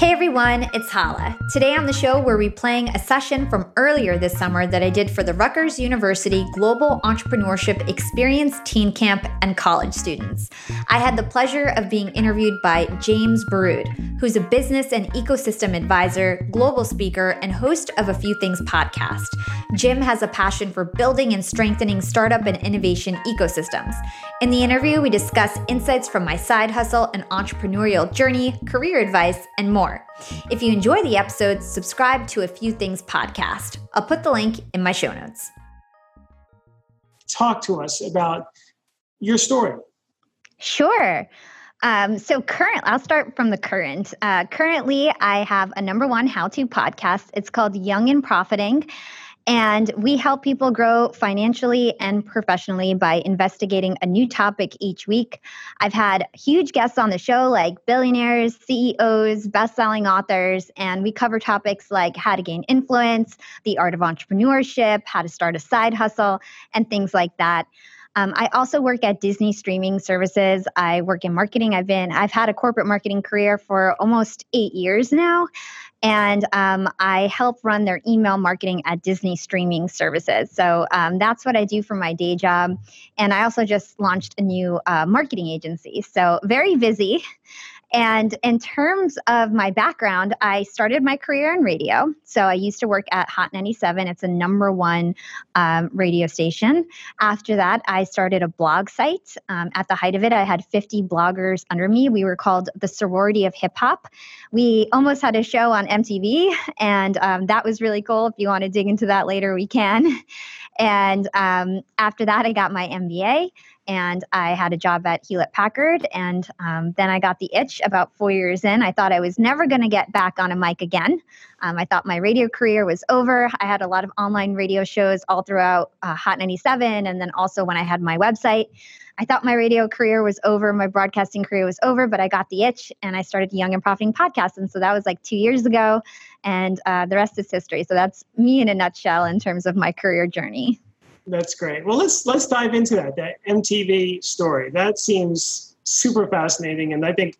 Hey everyone, it's Hala. Today on the show, we're replaying a session from earlier this summer that I did for the Rutgers University Global Entrepreneurship Experience Teen Camp and college students. I had the pleasure of being interviewed by James Barrood, who's a business and ecosystem advisor, global speaker, and host of A Few Things podcast. Jim has a passion for building and strengthening startup and innovation ecosystems. In the interview, we discuss insights from my side hustle and entrepreneurial journey, career advice, and more. If you enjoy the episodes, subscribe to A Few Things podcast. I'll put the link in my show notes. Talk to us about your story. Sure. Um, so current, I'll start from the current. Uh, currently, I have a number one how-to podcast. It's called Young and Profiting. And we help people grow financially and professionally by investigating a new topic each week. I've had huge guests on the show like billionaires, CEOs, best-selling authors, and we cover topics like how to gain influence, the art of entrepreneurship, how to start a side hustle, and things like that. Um, I also work at Disney streaming services. I work in marketing. I've been I've had a corporate marketing career for almost eight years now, and um, I help run their email marketing at Disney streaming services. So um, that's what I do for my day job. And I also just launched a new uh, marketing agency. So very busy. And in terms of my background, I started my career in radio. So I used to work at Hot 97. It's a number one um, radio station. After that, I started a blog site. Um, at the height of it, I had 50 bloggers under me. We were called the Sorority of Hip Hop. We almost had a show on MTV, and um, that was really cool. If you want to dig into that later, we can. And um, after that, I got my MBA and I had a job at Hewlett Packard. And um, then I got the itch about four years in. I thought I was never going to get back on a mic again. Um, I thought my radio career was over. I had a lot of online radio shows all throughout uh, Hot 97, and then also when I had my website. I thought my radio career was over, my broadcasting career was over, but I got the itch and I started Young and Profiting podcast. And so that was like two years ago, and uh, the rest is history. So that's me in a nutshell in terms of my career journey. That's great. Well, let's let's dive into that that MTV story. That seems super fascinating, and I think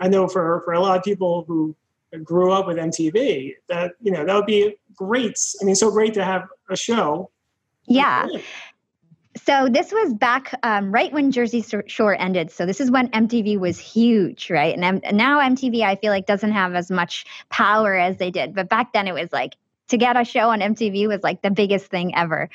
I know for for a lot of people who grew up with MTV, that you know that would be great. I mean, so great to have a show. Yeah. So this was back um, right when Jersey Shore ended. So this is when MTV was huge, right? And, M- now MTV, I feel like doesn't have as much power as they did, but back then it was like to get a show on MTV was like the biggest thing ever.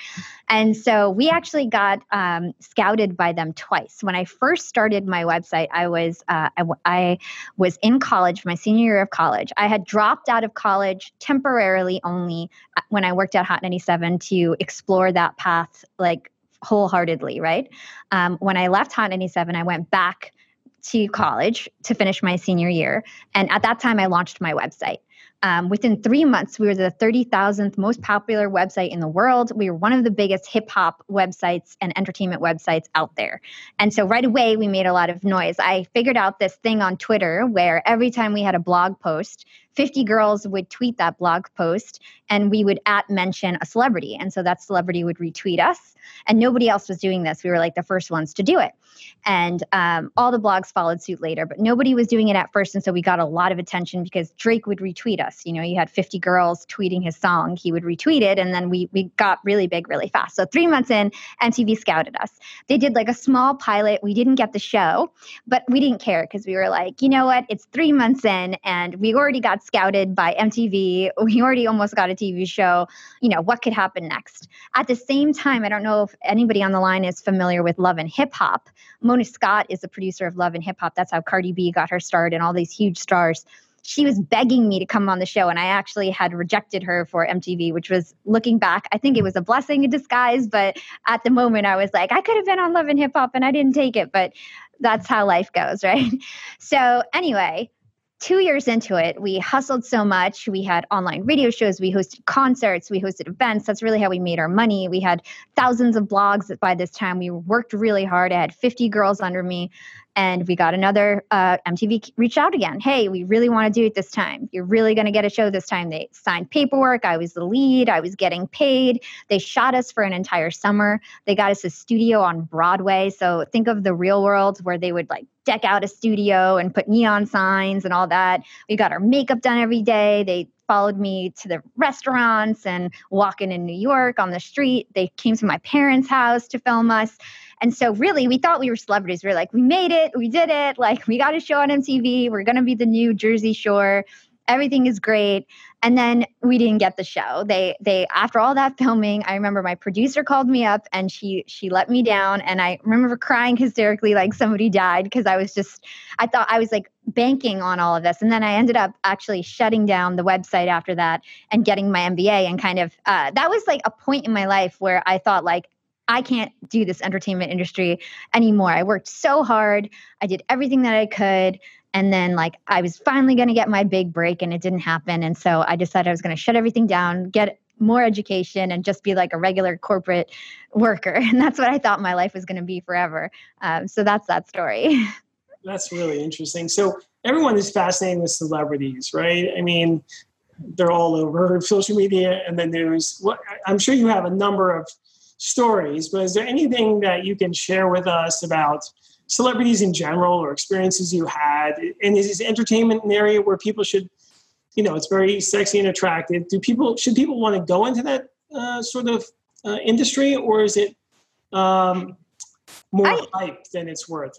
And so we actually got um, scouted by them twice. When I first started my website, I was uh, I, I, was in college, my senior year of college. I had dropped out of college temporarily only uh, when I worked at Hot 97 to explore that path like wholeheartedly. Right. Um, when I left Hot 97, I went back to college to finish my senior year. And at that time, I launched my website. Um, within three months, we were the 30,000th most popular website in the world. We were one of the biggest hip hop websites and entertainment websites out there. And so right away, we made a lot of noise. I figured out this thing on Twitter where every time we had a blog post, 50 girls would tweet that blog post and we would at mention a celebrity. And so that celebrity would retweet us. And nobody else was doing this. We were like the first ones to do it. And um, all the blogs followed suit later, but nobody was doing it at first. And so we got a lot of attention because Drake would retweet us. You know, you had 50 girls tweeting his song, he would retweet it. And then we, we got really big really fast. So three months in, MTV scouted us. They did like a small pilot. We didn't get the show, but we didn't care because we were like, you know what? It's three months in and we already got scouted by MTV. We already almost got a TV show. You know, what could happen next? At the same time, I don't know if anybody on the line is familiar with Love and Hip Hop. Mona Scott is the producer of Love and Hip Hop. That's how Cardi B got her start and all these huge stars. She was begging me to come on the show, and I actually had rejected her for MTV, which was looking back, I think it was a blessing in disguise. But at the moment, I was like, I could have been on Love and Hip Hop, and I didn't take it. But that's how life goes, right? So, anyway, two years into it, we hustled so much. We had online radio shows, we hosted concerts, we hosted events. That's really how we made our money. We had thousands of blogs by this time. We worked really hard. I had 50 girls under me. And we got another uh, MTV reached out again. Hey, we really want to do it this time. You're really going to get a show this time. They signed paperwork. I was the lead. I was getting paid. They shot us for an entire summer. They got us a studio on Broadway. So think of the real world where they would like deck out a studio and put neon signs and all that. We got our makeup done every day. They followed me to the restaurants and walking in New York on the street. They came to my parents' house to film us. And so, really, we thought we were celebrities. We are like, we made it, we did it. Like, we got a show on MTV. We're to be the new Jersey Shore everything is great and then we didn't get the show they they after all that filming i remember my producer called me up and she she let me down and i remember crying hysterically like somebody died because i was just i thought i was like banking on all of this and then i ended up actually shutting down the website after that and getting my mba and kind of uh, that was like a point in my life where i thought like I can't do this entertainment industry anymore. I worked so hard. I did everything that I could. And then, like, I was finally going to get my big break and it didn't happen. And so I decided I was going to shut everything down, get more education, and just be like a regular corporate worker. And that's what I thought my life was going to be forever. Um, so that's that story. That's really interesting. So everyone is fascinated with celebrities, right? I mean, they're all over social media and the news. What, I'm sure you have a number of stories, but is there anything that you can share with us about celebrities in general or experiences you had? And is entertainment an area where people should, you know, it's very sexy and attractive. Do people should people want to go into that uh, sort of uh, industry, or is it um, more I, hype than it's worth?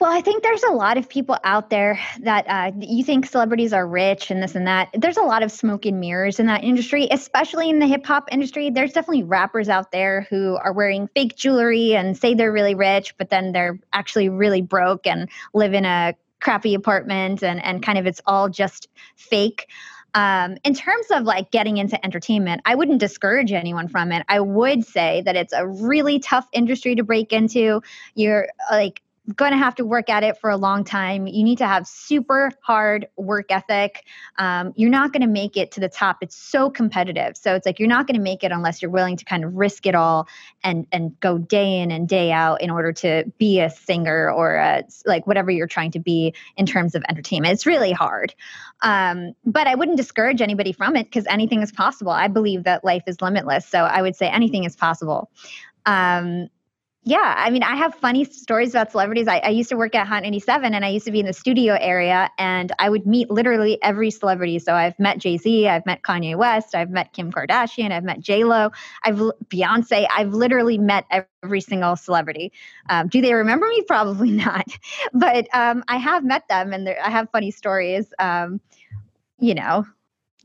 Well, I think there's a lot of people out there that uh, you think celebrities are rich and this and that. There's a lot of smoke and mirrors in that industry, especially in the hip hop industry. There's definitely rappers out there who are wearing fake jewelry and say they're really rich, but then they're actually really broke and live in a crappy apartment and, and kind of it's all just fake. Um, in terms of like getting into entertainment, I wouldn't discourage anyone from it. I would say that it's a really tough industry to break into. You're like going to have to work at it for a long time. You need to have super hard work ethic. Um, you're not going to make it to the top. It's so competitive. So it's like you're not going to make it unless you're willing to kind of risk it all and and go day in and day out in order to be a singer or a, like whatever you're trying to be in terms of entertainment. It's really hard. Um, but I wouldn't discourage anybody from it because anything is possible. I believe that life is limitless. So I would say anything is possible. Um, yeah, I mean, I have funny stories about celebrities. I, I, used to work at Hot 97 and I used to be in the studio area and I would meet literally every celebrity. So I've met Jay Z, I've met Kanye West, I've met Kim Kardashian, I've met J Lo, I've Beyonce. I've literally met every single celebrity. Um, do they remember me? Probably not, but um, I have met them and I have funny stories. Um, you know,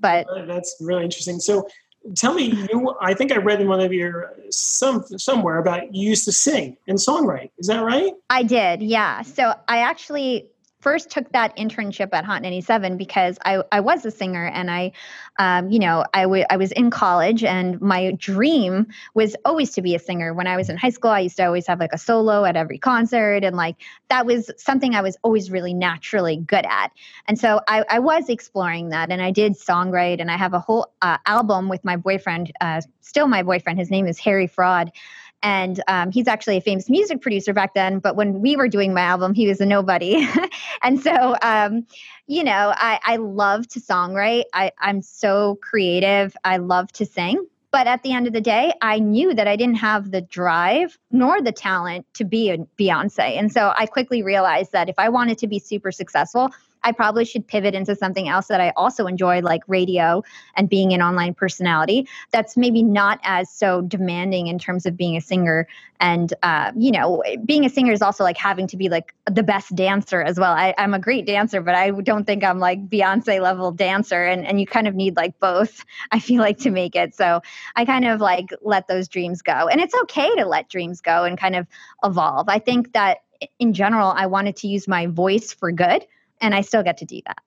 but that's really interesting. So tell me you i think i read in one of your some somewhere about you used to sing and songwrite. Is that right? I did yeah. So i actually first took that internship at Hot 97 because I, I was a singer and I, um, you know, I, w- I was in college and my dream was always to be a singer. When I was in high school, I used to always have like a solo at every concert. And like that was something I was always really naturally good at. And so I, I was exploring that and I did songwrite and I have a whole uh, album with my boyfriend, uh, still my boyfriend. His name is Harry Fraud and um, he's actually a famous music producer back then but when we were doing my album he was a nobody. And so um, you know I, I love to songwrite. I, i'm so creative. I love to sing. But at the end of the day i knew that i didn't have the drive nor the talent to be a beyonce. And so i quickly realized that if i wanted to be super successful I probably should pivot into something else that I also enjoy, like radio and being an online personality. That's maybe not as so demanding in terms of being a singer. And, uh, you know, being a singer is also like having to be like the best dancer as well. I, I'm a great dancer, but I don't think I'm like Beyonce level dancer. And, and you kind of need like both, I feel like, to make it. So I kind of like let those dreams go. And it's okay to let dreams go and kind of evolve. I think that in general, I wanted to use my voice for good and I still get to do that.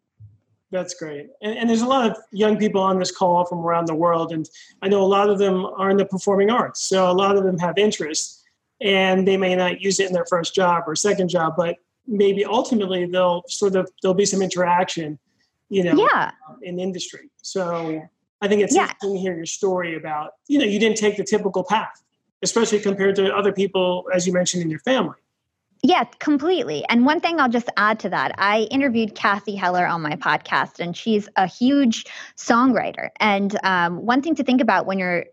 That's great. And, and, there's a lot of young people on this call from around the world. And I know a lot of them are in the performing arts. So a lot of them have interest and they may not use it in their first job or second job, but maybe ultimately they'll sort of, there'll be some interaction, you know, yeah. in industry. So I think it's yeah. interesting to hear your story about, you know, you didn't take the typical path, especially compared to other people, as you mentioned, in your family. Yeah, completely. And one thing I'll just add to that I interviewed Kathy Heller on my podcast, and she's a huge songwriter. And um, one thing to think about when you're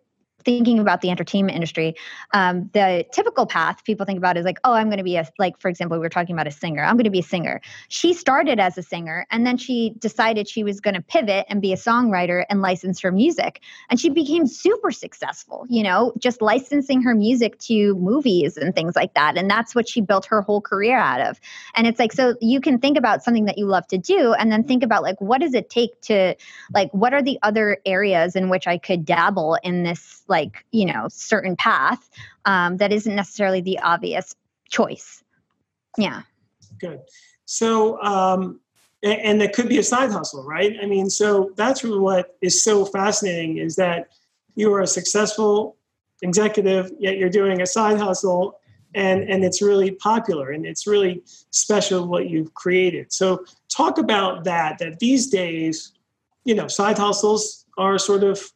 thinking about the entertainment industry, um, the typical path people think about is like, oh, I'm going to be a, like, for example, we were talking about a singer. I'm going to be a singer. She started as a singer and then she decided she was going to pivot and be a songwriter and license her music. And she became super successful, you know, just licensing her music to movies and things like that. And that's what she built her whole career out of. And it's like, so you can think about something that you love to do and then think about like, what does it take to, like, what are the other areas in which I could dabble in this? Like you know certain path um, that isn't necessarily the obvious choice. Yeah. Good. So um, and, and that could be a side hustle right? I mean so that's really what is so fascinating is that you are a successful executive yet you're doing a side hustle and and it's really popular and it's really special what you've created. So talk about that that these days you know side hustles are sort of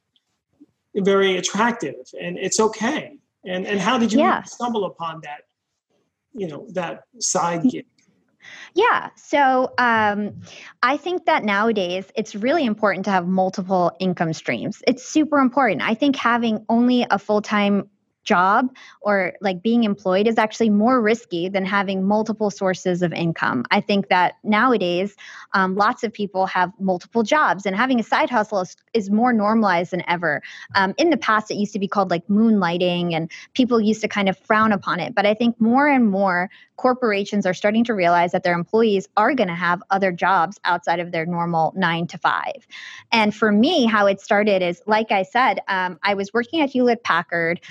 very attractive and it's okay and and how did you yeah. stumble upon that you know that side gig yeah. So um, I think that nowadays it's really important to have multiple income streams. It's super important. I think having only a full time job or like being employed is actually more risky than having multiple sources of income. I think that nowadays, um, lots of people have multiple jobs, and having a side hustle is, is more normalized than ever. Um, in the past, it used to be called like moonlighting, and people used to kind of frown upon it. But I think more and more corporations are starting to realize that their employees are going to have other jobs outside of their normal nine to five. And for me, how it started is like I said, um, I was working at Hewlett Packard.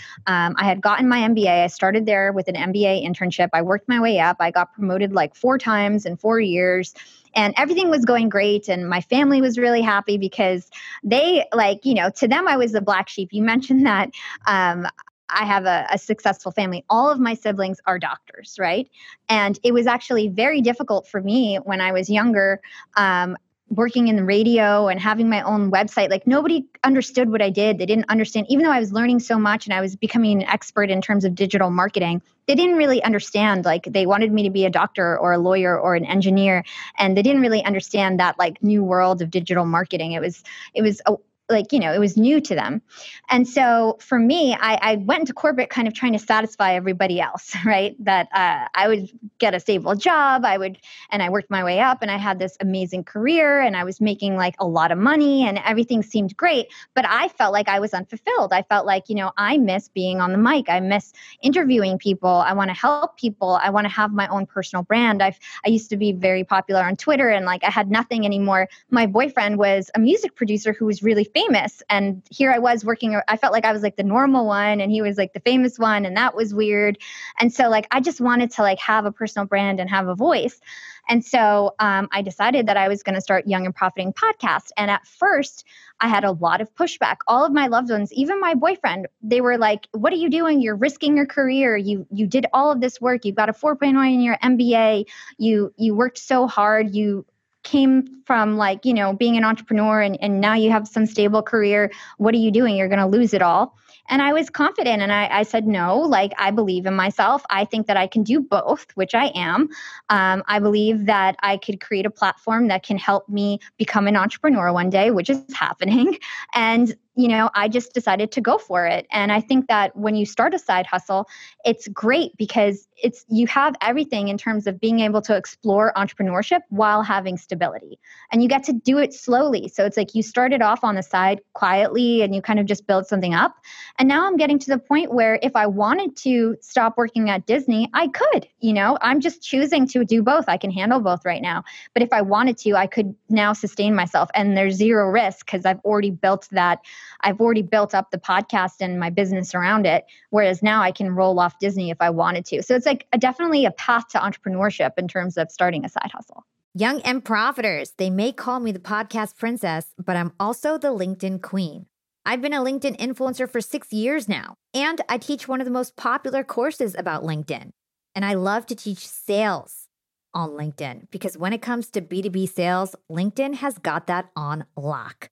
Um, I had gotten my MBA. I started there with an MBA internship. I worked my way up. I got promoted like four times in four years and everything was going great and my family was really happy because they like you know to them i was the black sheep you mentioned that um, I have a, a, successful family. All of my siblings are doctors, right? And it was actually very difficult for me when I was younger. Um, working in the radio and having my own website like nobody understood what i did. They didn't understand even though i was learning so much and i was becoming an expert in terms of digital marketing they didn't really understand like they wanted me to be a doctor or a lawyer or an engineer and they didn't really understand that like new world of digital marketing. It was it was a, like you know it was new to them. And so for me I, I, went into corporate kind of trying to satisfy everybody else right? That uh, i would get a stable job i would and i worked my way up and i had this amazing career and i was making like a lot of money and everything seemed great but i felt like i was unfulfilled. I felt like you know i miss being on the mic. I miss interviewing people. I want to help people. I want to have my own personal brand. I've i used to be very popular on twitter and like i had nothing anymore. My boyfriend was a music producer who was really famous. And here I was working, I felt like I was like the normal one and he was like the famous one. And that was weird. And so, like, I just wanted to like have a personal brand and have a voice. And so um, I decided that I was going to start Young and Profiting podcast. And at first, I had a lot of pushback. All of my loved ones, even my boyfriend, they were like, "What are you doing? You're risking your career. You you did all of this work. You got a 4.0 in your MBA. You you worked so hard. You came from like you know being an entrepreneur and, and now you have some stable career what are you doing? You're going to lose it all. And i was confident and I, I, said no like i believe in myself. I think that i can do both which i am. Um, i believe that i could create a platform that can help me become an entrepreneur one day which is happening. And you know, I just decided to go for it. And I think that when you start a side hustle, it's great because it's you have everything in terms of being able to explore entrepreneurship while having stability. And you get to do it slowly. So it's like you started off on the side quietly and you kind of just build something up. And now I'm getting to the point where if I wanted to stop working at Disney, I could, you know, I'm just choosing to do both. I can handle both right now. But if I wanted to, I could now sustain myself and there's zero risk because I've already built that I've already built up the podcast and my business around it. Whereas now I can roll off Disney if I wanted to. So it's like a, definitely a path to entrepreneurship in terms of starting a side hustle. Young and profiters, they may call me the podcast princess, but I'm also the LinkedIn queen. I've been a LinkedIn influencer for six years now, and I teach one of the most popular courses about LinkedIn. And I love to teach sales on LinkedIn because when it comes to B2B sales, LinkedIn has got that on lock.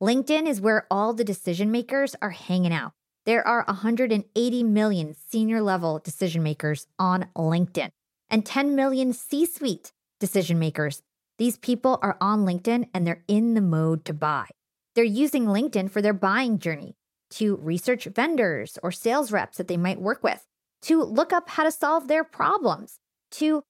LinkedIn is where all the decision makers are hanging out. There are 180 million senior level decision makers on LinkedIn and 10 million C suite decision makers. These people are on LinkedIn and they're in the mode to buy. They're using LinkedIn for their buying journey. to research vendors or sales reps that they might work with, to look up how to solve their problems, to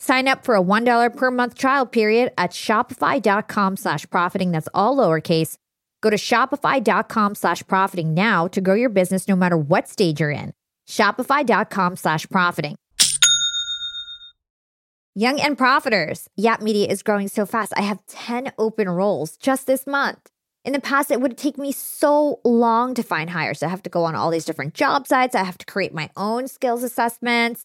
Sign up for a $1 per month trial period at shopify.com slash profiting. That's all lowercase. Go to shopify.com slash profiting now to grow your business no matter what stage you're in. Shopify.com slash profiting. Young and Profiters. Yap Media is growing so fast. I have 10 open roles just this month. In the past, it would take me so long to find hires. I have to go on all these different job sites. I have to create my own skills assessments.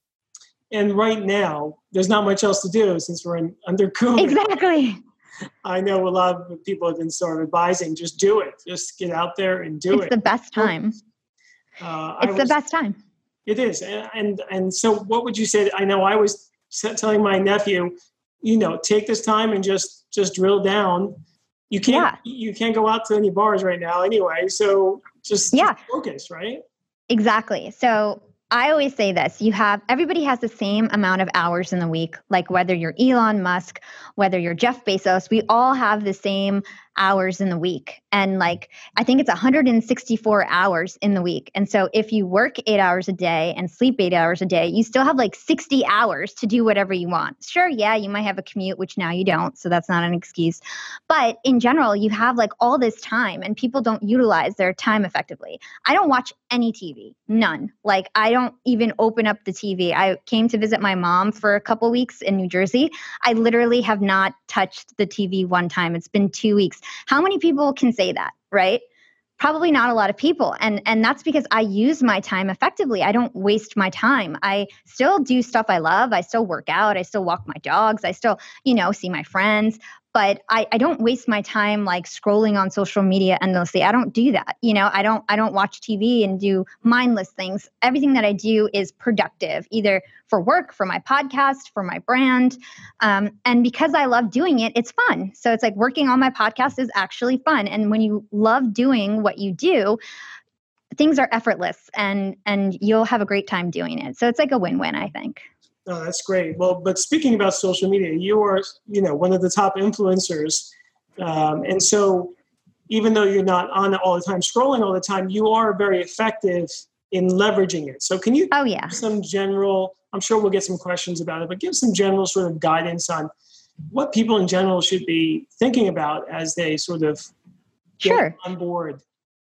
And right now, there's not much else to do since we're in under COVID. Exactly. I know a lot of people have been sort of advising just do it, just get out there and do it's it. It's the best time. Uh, it's was, the best time. It is, and, and and so what would you say? I know I was telling my nephew, you know, take this time and just just drill down. You can't yeah. you can't go out to any bars right now anyway, so just yeah focus, right? Exactly. So I always say this you have everybody has the same amount of hours in the week, like whether you're Elon Musk, whether you're Jeff Bezos, we all have the same hours in the week. And like, I think it's 164 hours in the week. And so if you work eight hours a day and sleep eight hours a day, you still have like 60 hours to do whatever you want. Sure, yeah, you might have a commute, which now you don't. So that's not an excuse. But in general, you have like all this time and people don't utilize their time effectively. I don't watch any TV, none. Like, I don't even open up the TV. I came to visit my mom for a couple weeks in New Jersey. I literally have not touched the TV one time. It's been two weeks. How many people can say that, right? Probably not a lot of people. And and that's because I use my time effectively. I don't waste my time. I still do stuff I love. I still work out. I still walk my dogs. I still, you know, see my friends but I, I don't waste my time like scrolling on social media endlessly. I don't do that you know? I don't i don't watch tv and do mindless things. Everything that i do is productive either for work for my podcast for my brand um, and because i love doing it it's fun. So it's like working on my podcast is actually fun and when you love doing what you do things are effortless and and you'll have a great time doing it. So it's like a win-win i think Oh, that's great. Well, but speaking about social media, you are, you know, one of the top influencers, um, and so even though you're not on all the time, scrolling all the time, you are very effective in leveraging it. So, can you? Oh yeah. Some general. I'm sure we'll get some questions about it, but give some general sort of guidance on what people in general should be thinking about as they sort of sure. on board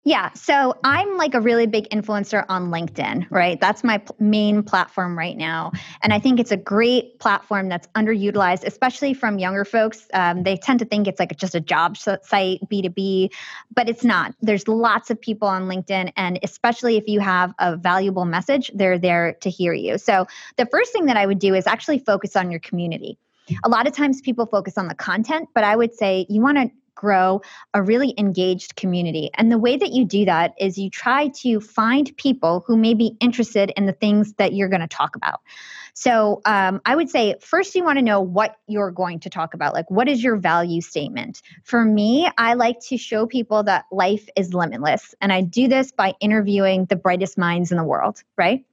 yeah. So I'm like a really big influencer on LinkedIn, right? That's my p- main platform right now. And I think it's a great platform that's underutilized, especially from younger folks. Um, they tend to think it's like just a job site, B2B, but it's not. There's lots of people on LinkedIn. And especially if you have a valuable message, they're there to hear you. So the first thing that I would do is actually focus on your community. A lot of times people focus on the content, but I would say you want to grow a really engaged community. And the way that you do that is you try to find people who may be interested in the things that you're going to talk about. So um, I would say first you want to know what you're going to talk about. Like, what is your value statement? For me, I like to show people that life is limitless. And I do this by interviewing the brightest minds in the world, right?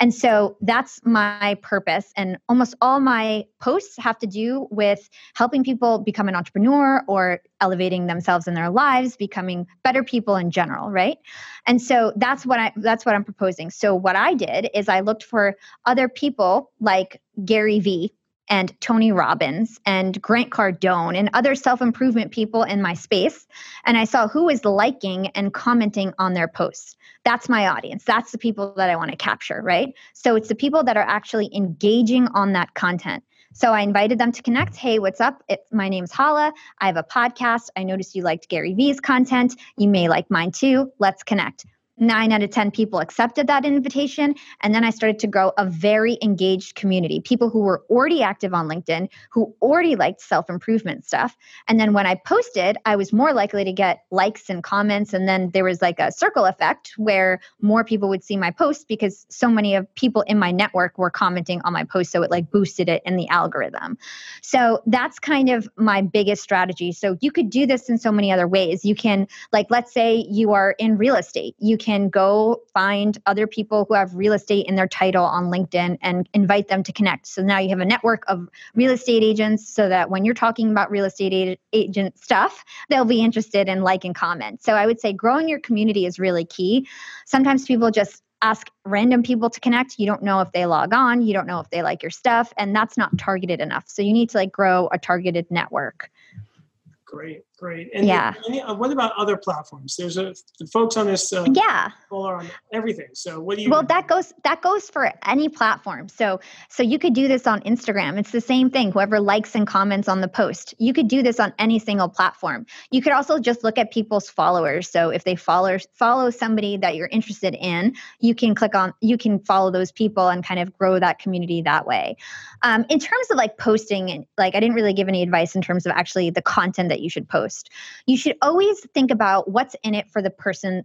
And so that's my purpose. And almost all my posts have to do with helping people become an entrepreneur or elevating themselves in their lives, becoming better people in general, right? And so that's what I that's what I'm proposing. So what I did is I looked for other people like Gary Vee and Tony Robbins and Grant Cardone and other self improvement people in my space. And I saw who was liking and commenting on their posts. That's my audience. That's the people that I want to capture, right? So it's the people that are actually engaging on that content. So I invited them to connect. Hey, what's up? It's, my name's Hala. I have a podcast. I noticed you liked Gary Vee's content. You may like mine too. Let's connect nine out of 10 people accepted that invitation. And then I started to grow a very engaged community, people who were already active on LinkedIn, who already liked self improvement stuff. And then when I posted, I was more likely to get likes and comments. And then there was like a circle effect where more people would see my posts because so many of people in my network were commenting on my post. So it like boosted it in the algorithm. So that's kind of my biggest strategy. So you could do this in so many other ways. You can, like, let's say you are in real estate. You can go find other people who have real estate in their title on LinkedIn and invite them to connect. So now you have a network of real estate agents so that when you're talking about real estate agent stuff, they'll be interested in like and comment. So I would say growing your community is really key. Sometimes people just ask random people to connect you don't know if they log on you don't know if they like your stuff and that's not targeted enough so you need to like grow a targeted network great Great. And Yeah. any- uh, what about other platforms? There's a the folks on this uh, Yeah. on everything. So what do you? Well, that goes that goes for any platform. So so you could do this on Instagram. It's the same thing. Whoever likes and comments on the post, you could do this on any single platform. You could also just look at people's followers. So if they follow follow somebody that you're interested in, you can click on you can follow those people and kind of grow that community that way. Um, in terms of like posting, like I didn't really give any advice in terms of actually the content that you should post. You should always think about what's in it for the person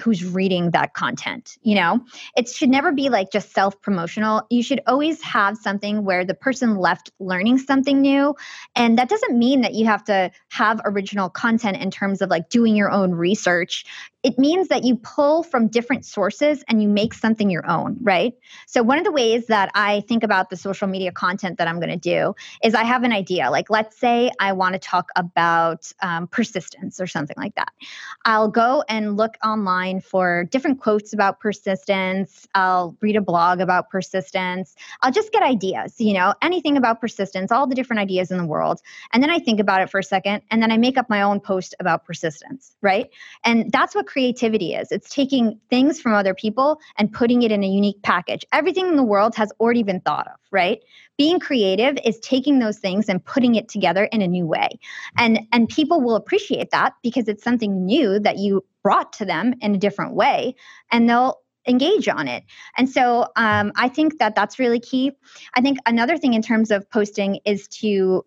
who's reading that content you know? It should never be like just self promotional you should always have something where the person left learning something new and that doesn't mean that you have to have original content in terms of like doing your own research. It means that you pull from different sources and you make something your own right? So one of the ways that i think about the social media content that i'm going to do is i have an idea. Like let's say i want to talk about um, persistence or something like that. I'll go and look online for different quotes about persistence. I'll read a blog about persistence. I'll just get ideas, you know, anything about persistence, all the different ideas in the world. And then I think about it for a second and then I make up my own post about persistence, right? And that's what creativity is it's taking things from other people and putting it in a unique package. Everything in the world has already been thought of, right? Being creative is taking those things and putting it together in a new way. And and people will appreciate that because it's something new that you brought to them in a different way and they'll engage on it. And so um, i think that that's really key. I think another thing in terms of posting is to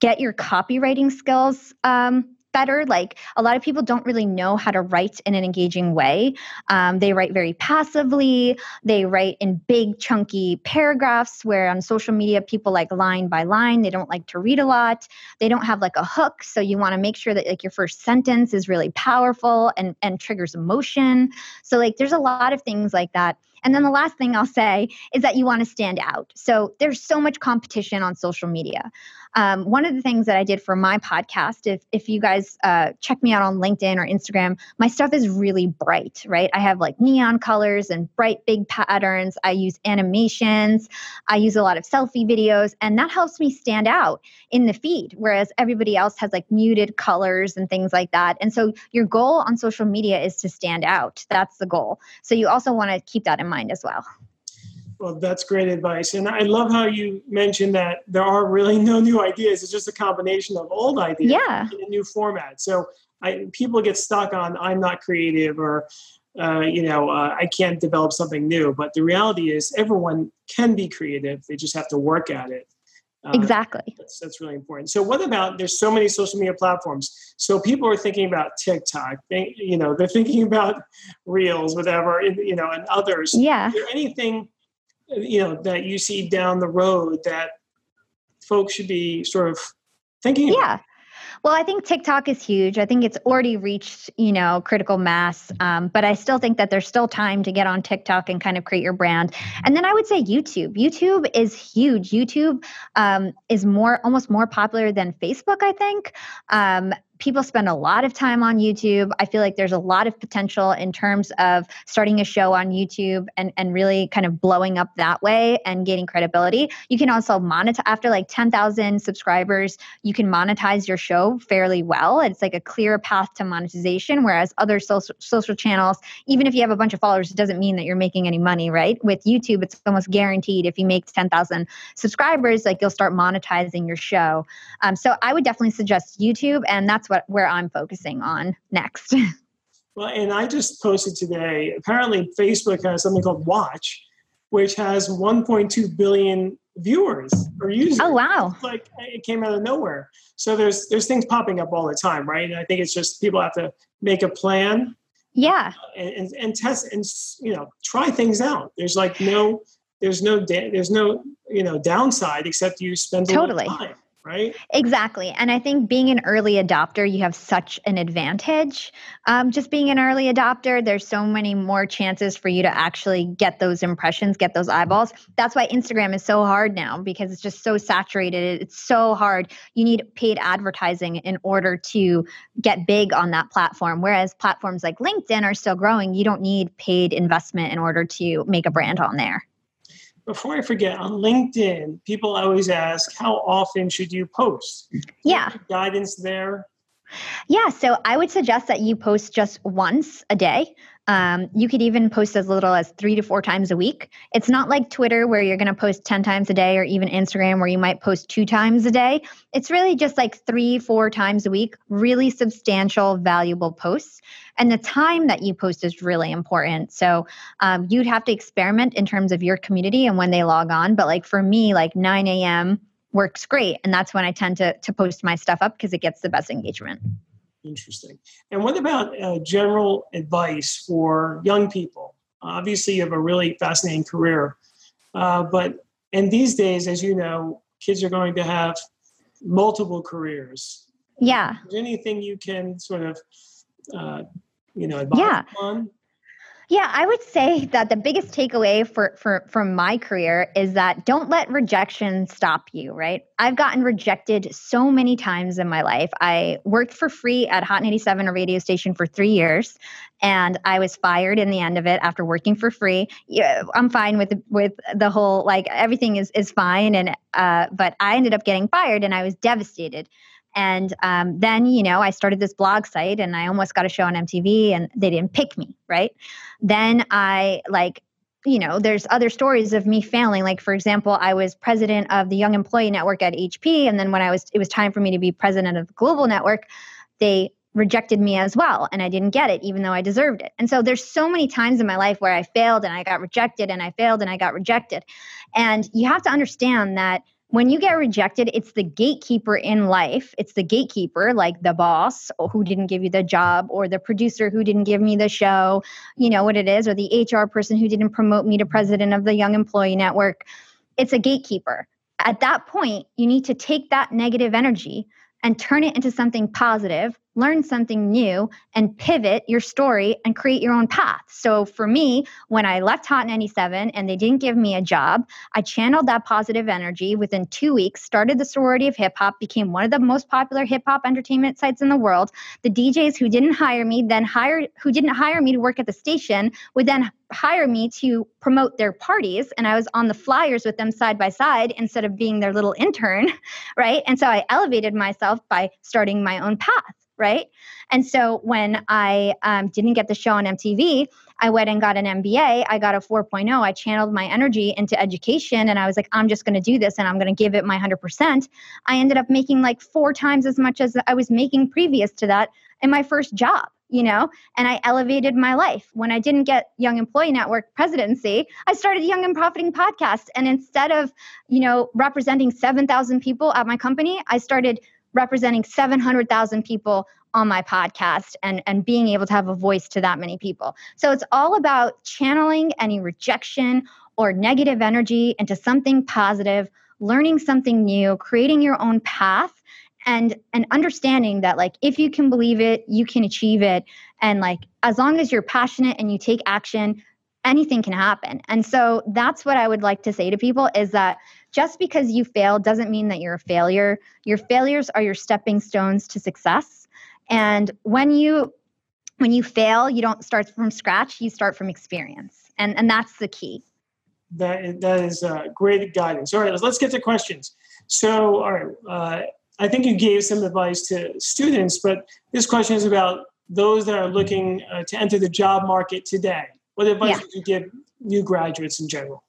get your copywriting skills um, better like a lot of people don't really know how to write in an engaging way. Um, they write very passively. They write in big chunky paragraphs where on social media people like line by line. They don't like to read a lot. They don't have like a hook so you want to make sure that like your first sentence is really powerful and and triggers emotion. So like there's a lot of things like that. And then the last thing I'll say is that you want to stand out. So there's so much competition on social media. Um, one of the things that I did for my podcast, if if you guys uh, check me out on LinkedIn or Instagram, my stuff is really bright, right? I have like neon colors and bright big patterns. I use animations. I use a lot of selfie videos, and that helps me stand out in the feed. Whereas everybody else has like muted colors and things like that. And so your goal on social media is to stand out. That's the goal. So you also want to keep that in mind as well. Well, that's great advice. And I love how you mentioned that there are really no new ideas. It's just a combination of old ideas Yeah. in a new format. So I, people get stuck on I'm not creative or, uh, you know, uh, I can't develop something new. But the reality is everyone can be creative. They just have to work at it. Uh, Exactly. That's, that's really important. So, what about there's so many social media platforms. So people are thinking about TikTok. They, you know, they're thinking about Reels, whatever, you know, and others. Yeah. Is there anything, you know, that you see down the road that folks should be sort of thinking about? Yeah. Well, I think TikTok is huge. I think it's already reached, you know, critical mass. Um, but I still think that there's still time to get on TikTok and kind of create your brand. And then I would say YouTube. YouTube is huge. YouTube um, is more, almost more popular than Facebook. I think. Um, people spend a lot of time on YouTube. I feel like there's a lot of potential in terms of starting a show on YouTube and, and really kind of blowing up that way and gaining credibility. You can also monetize after like 10,000 subscribers, you can monetize your show fairly well. It's like a clear path to monetization, whereas other social, social channels, even if you have a bunch of followers, it doesn't mean that you're making any money, right? With YouTube, it's almost guaranteed if you make 10,000 subscribers, like you'll start monetizing your show. Um, so I would definitely suggest YouTube, and that's what where I'm focusing on next. Well, and I just posted today. Apparently, Facebook has something called Watch, which has 1.2 billion viewers or users. oh wow! It's like it came out of nowhere. So there's there's things popping up all the time, right? And I think it's just people have to make a plan Yeah, and, and, and test and you know try things out. There's like no there's no da- there's no you know downside except you spend a Totally. time, right? exactly. And I think being an early adopter, you have such an advantage. Um, just being an early adopter, there's so many more chances for you to actually get those impressions, get those eyeballs. That's why Instagram is so hard now because it's just so saturated. It's so hard. You need paid advertising in order to get big on that platform. Whereas platforms like LinkedIn are still growing. You don't need paid investment in order to make a brand on there. Before I forget, on LinkedIn, people always ask, how often should you post? Yeah. Guidance there. Yeah, so I would suggest that you post just once a day. Um, you could even post as little as three to four times a week. It's not like Twitter where you're going to post 10 times a day or even Instagram where you might post two times a day. It's really just like three, four times a week, really substantial, valuable posts. And the time that you post is really important. So um, you'd have to experiment in terms of your community and when they log on. But like for me, like 9 a.m., works great. And that's when I tend to, to post my stuff up because it gets the best engagement. Interesting. And what about uh, general advice for young people? Obviously, you have a really fascinating career, uh, but in these days, as you know, kids are going to have multiple careers. Yeah. Is anything you can sort of, uh, you know, advise yeah. on? Yeah, I would say that the biggest takeaway for, for from my career is that don't let rejection stop you, right? I've gotten rejected so many times in my life. I worked for free at Hot 97, a radio station, for three years, and I was fired in the end of it after working for free. Yeah, I'm fine with with the whole like everything is is fine, and uh, but I ended up getting fired, and I was devastated. And um, then, you know, I started this blog site and I almost got a show on MTV and they didn't pick me, right? Then I like, you know, there's other stories of me failing. Like, for example, I was president of the Young Employee Network at HP. And then when I was, it was time for me to be president of the Global Network, they rejected me as well and I didn't get it even though I deserved it. And so there's so many times in my life where I failed and I got rejected and I failed and I got rejected. And you have to understand that when you get rejected, it's the gatekeeper in life. It's the gatekeeper, like the boss who didn't give you the job, or the producer who didn't give me the show, you know what it is, or the HR person who didn't promote me to president of the Young Employee Network. It's a gatekeeper. At that point, you need to take that negative energy and turn it into something positive learn something new and pivot your story and create your own path. So for me, when I left Hot 97 and they didn't give me a job, I channeled that positive energy within two weeks, started the sorority of hip hop, became one of the most popular hip hop entertainment sites in the world. The DJs who didn't hire me then hired who didn't hire me to work at the station would then hire me to promote their parties and I was on the flyers with them side by side instead of being their little intern, right? And so I elevated myself by starting my own path right? And so when I um, didn't get the show on MTV, I went and got an MBA. I got a 4.0. I channeled my energy into education and I was like, I'm just going to do this and I'm going to give it my 100%. I ended up making like four times as much as I was making previous to that in my first job you know and i elevated my life when i didn't get young employee network presidency i started young and profiting podcast and instead of you know representing 7000 people at my company i started representing 700,000 people on my podcast and, and being able to have a voice to that many people. So it's all about channeling any rejection or negative energy into something positive, learning something new, creating your own path and and understanding that like if you can believe it, you can achieve it and like as long as you're passionate and you take action, anything can happen. And so that's what I would like to say to people is that just because you fail doesn't mean that you're a failure. Your failures are your stepping stones to success. And when you when you fail, you don't start from scratch, you start from experience. And and that's the key. That that is uh, great guidance. All right, let's, let's get to questions. So, all right, uh, I think you gave some advice to students, but this question is about those that are looking uh, to enter the job market today. What advice yeah. would you give new graduates in general?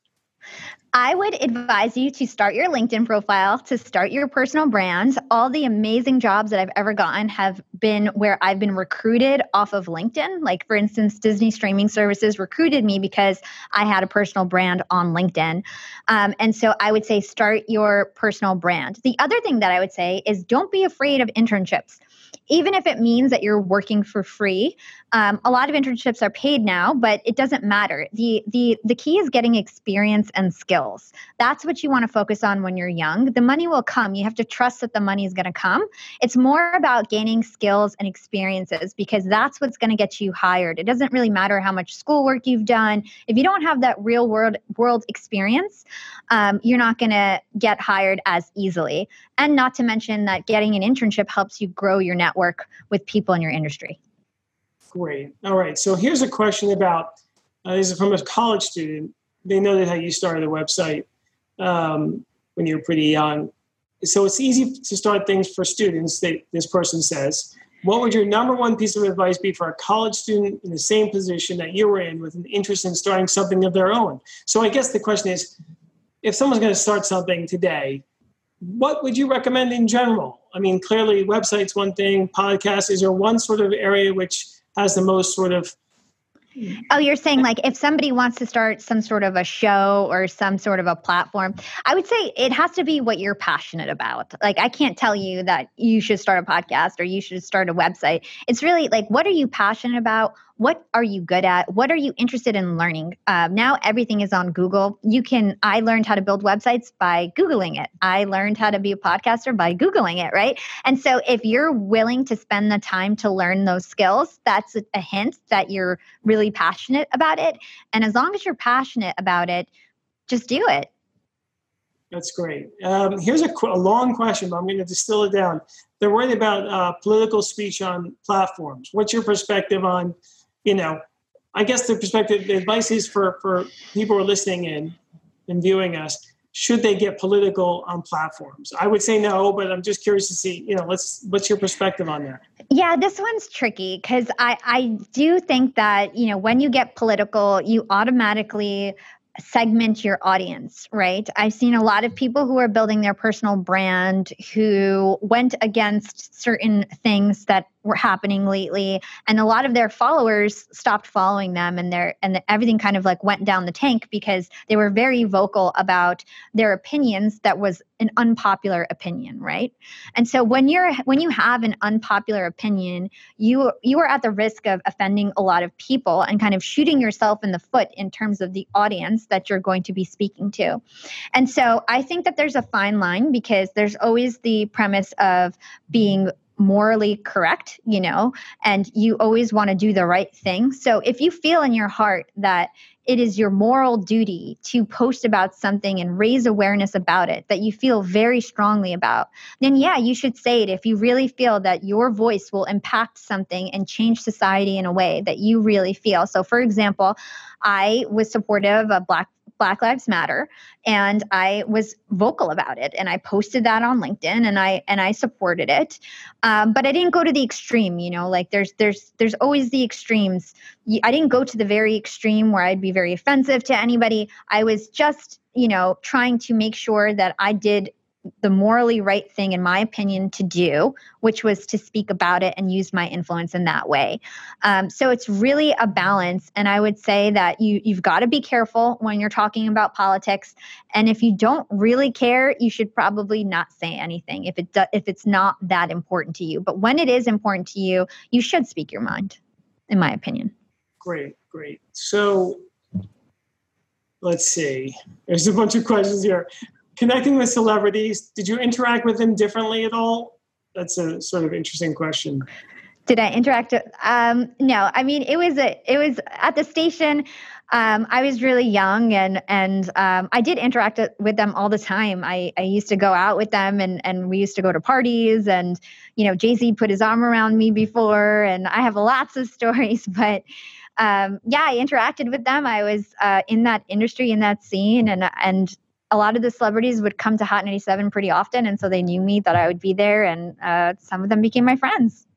I would advise you to start your LinkedIn profile, to start your personal brand. All the amazing jobs that I've ever gotten have been where I've been recruited off of LinkedIn. Like, for instance, Disney streaming services recruited me because I had a personal brand on LinkedIn. Um, and so I would say start your personal brand. The other thing that I would say is don't be afraid of internships even if it means that you're working for free. Um, a lot of internships are paid now, but it doesn't matter. the the The key is getting experience and skills. That's what you want to focus on when you're young. The money will come. You have to trust that the money is going to come. It's more about gaining skills and experiences because that's what's going to get you hired. It doesn't really matter how much schoolwork you've done. If you don't have that real world world experience, um, you're not going to get hired as easily. And not to mention that getting an internship helps you grow your network with people in your industry. Great. All right. So here's a question about uh, this is from a college student. They know that how you started a website um, when you were pretty young. So it's easy to start things for students, they, this person says. what would your number one piece of advice be for a college student in the same position that you were in with an interest in starting something of their own? So I guess the question is if someone's going to start something today, what would you recommend in general? I mean, clearly, website's one thing, podcast, is there one sort of area which has the most sort of Oh, you're saying like if somebody wants to start some sort of a show or some sort of a platform, I would say it has to be what you're passionate about. Like, I can't tell you that you should start a podcast or you should start a website. It's really like, what are you passionate about? What are you good at? What are you interested in learning? Um, now everything is on google. You can i learned how to build websites by googling it. I learned how to be a podcaster by googling it right? And so if you're willing to spend the time to learn those skills that's a, hint that you're really passionate about it. And as long as you're passionate about it just do it. That's great. Um, here's a, a, long question, but I'm going to distill it down. They're worried about uh, political speech on platforms. What's your perspective on you know, I guess the perspective, the advice is for for people who are listening in and viewing us. Should they get political on platforms? I would say no, but I'm just curious to see. You know, let's. What's your perspective on that? Yeah, this one's tricky because I I do think that you know when you get political, you automatically segment your audience, right? I've seen a lot of people who are building their personal brand who went against certain things that were happening lately and a lot of their followers stopped following them and their and everything kind of like went down the tank because they were very vocal about their opinions that was an unpopular opinion right? And so when you're when you have an unpopular opinion you you are at the risk of offending a lot of people and kind of shooting yourself in the foot in terms of the audience that you're going to be speaking to. And so i think that there's a fine line because there's always the premise of being morally correct, you know, and you always want to do the right thing. So if you feel in your heart that it is your moral duty to post about something and raise awareness about it that you feel very strongly about, then yeah, you should say it if you really feel that your voice will impact something and change society in a way that you really feel. So, for example, I was supportive of Black Black Lives Matter and I was vocal about it and I posted that on LinkedIn and I and I supported it. Um, but I didn't go to the extreme, you know, like there's there's there's always the extremes. I didn't go to the very extreme where I'd be very offensive to anybody. I was just, you know, trying to make sure that I did the morally right thing, in my opinion, to do, which was to speak about it and use my influence in that way. Um, so it's really a balance, and I would say that you you've got to be careful when you're talking about politics. And if you don't really care, you should probably not say anything if it do, if it's not that important to you. But when it is important to you, you should speak your mind, in my opinion. Great, great. So let's see. There's a bunch of questions here connecting with celebrities, did you interact with them differently at all? That's a sort of interesting question. Did I interact? Um, no, I mean it was a it was at the station. Um, I was really young and and um, I did interact with them all the time. I, I used to go out with them and and we used to go to parties and you know Jay Z put his arm around me before and I have lots of stories. But um, yeah, I interacted with them. I was uh, in that industry in that scene and and a lot of the celebrities would come to Hot 97 pretty often. And so they knew me, that I would be there. And uh, some of them became my friends.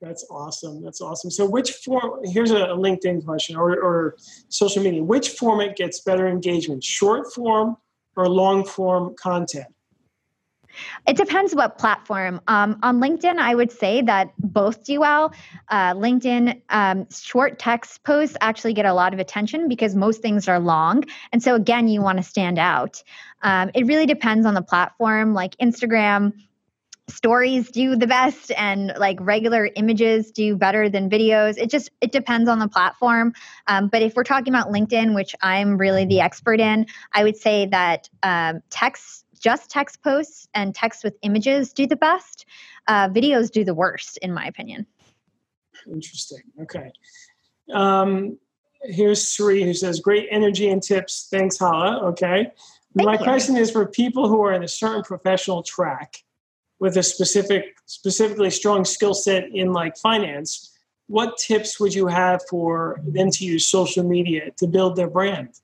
That's awesome. That's awesome. So, which form? Here's a LinkedIn question or, or social media. Which format gets better engagement, short form or long form content? It depends what platform. Um, on LinkedIn, I would say that both do well. Uh, LinkedIn um, short text posts actually get a lot of attention because most things are long. And so, again, you want to stand out. Um, it really depends on the platform. Like Instagram, stories do the best and like regular images do better than videos it just it depends on the platform um, but if we're talking about linkedin which i'm really the expert in i would say that um, text just text posts and text with images do the best. Uh, videos do the worst, in my opinion. Interesting. Okay. Um, here's Sri who says, Great energy and tips. Thanks, Hala. Okay. Thank my you. question is for people who are in a certain professional track with a specific, specifically strong skill set in like finance, what tips would you have for them to use social media to build their brand?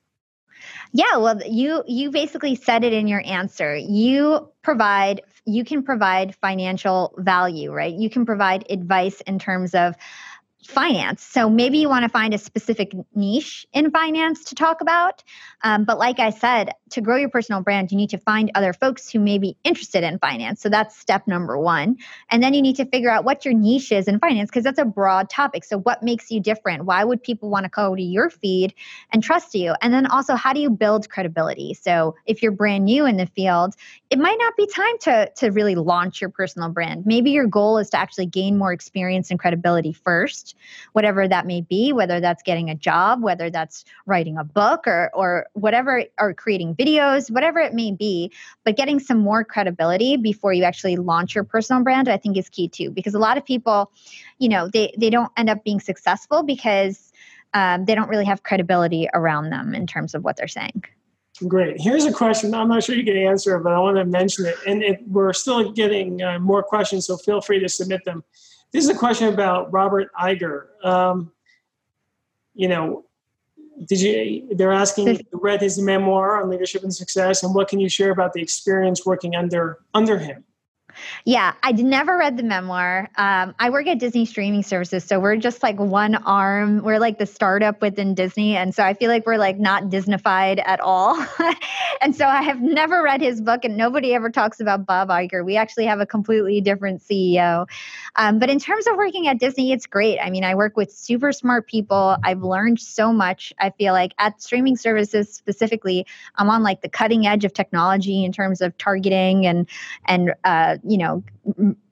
Yeah, well, you you basically said it in your answer. You provide you can provide financial value, right? You can provide advice in terms of finance. So maybe you want to find a specific niche in finance to talk about. Um, but like I said, to grow your personal brand, you need to find other folks who may be interested in finance. So that's step number one. And then you need to figure out what your niche is in finance because that's a broad topic. So what makes you different? Why would people want to go to your feed and trust you? And then also, how do you build credibility? So if you're brand new in the field, it might not be time to, to really launch your personal brand. Maybe your goal is to actually gain more experience and credibility first whatever that may be, whether that's getting a job, whether that's writing a book or or whatever or creating videos, whatever it may be, but getting some more credibility before you actually launch your personal brand I think is key too because a lot of people, you know, they they don't end up being successful because um, they don't really have credibility around them in terms of what they're saying. Great. Here's a question. I'm not sure you can answer, but I want to mention it. And it, we're still getting uh, more questions, so feel free to submit them. This is a question about Robert Iger. Um, you know, did you? They're asking. Read his memoir on leadership and success, and what can you share about the experience working under under him? Yeah, I never read the memoir. Um, I work at Disney streaming services, so we're just like one arm. We're like the startup within Disney, and so I feel like we're like not Disneyfied at all. and so I have never read his book, and nobody ever talks about Bob Iger. We actually have a completely different CEO. Um, but in terms of working at Disney, it's great. I mean, I work with super smart people. I've learned so much. I feel like at streaming services specifically, I'm on like the cutting edge of technology in terms of targeting and and uh, you know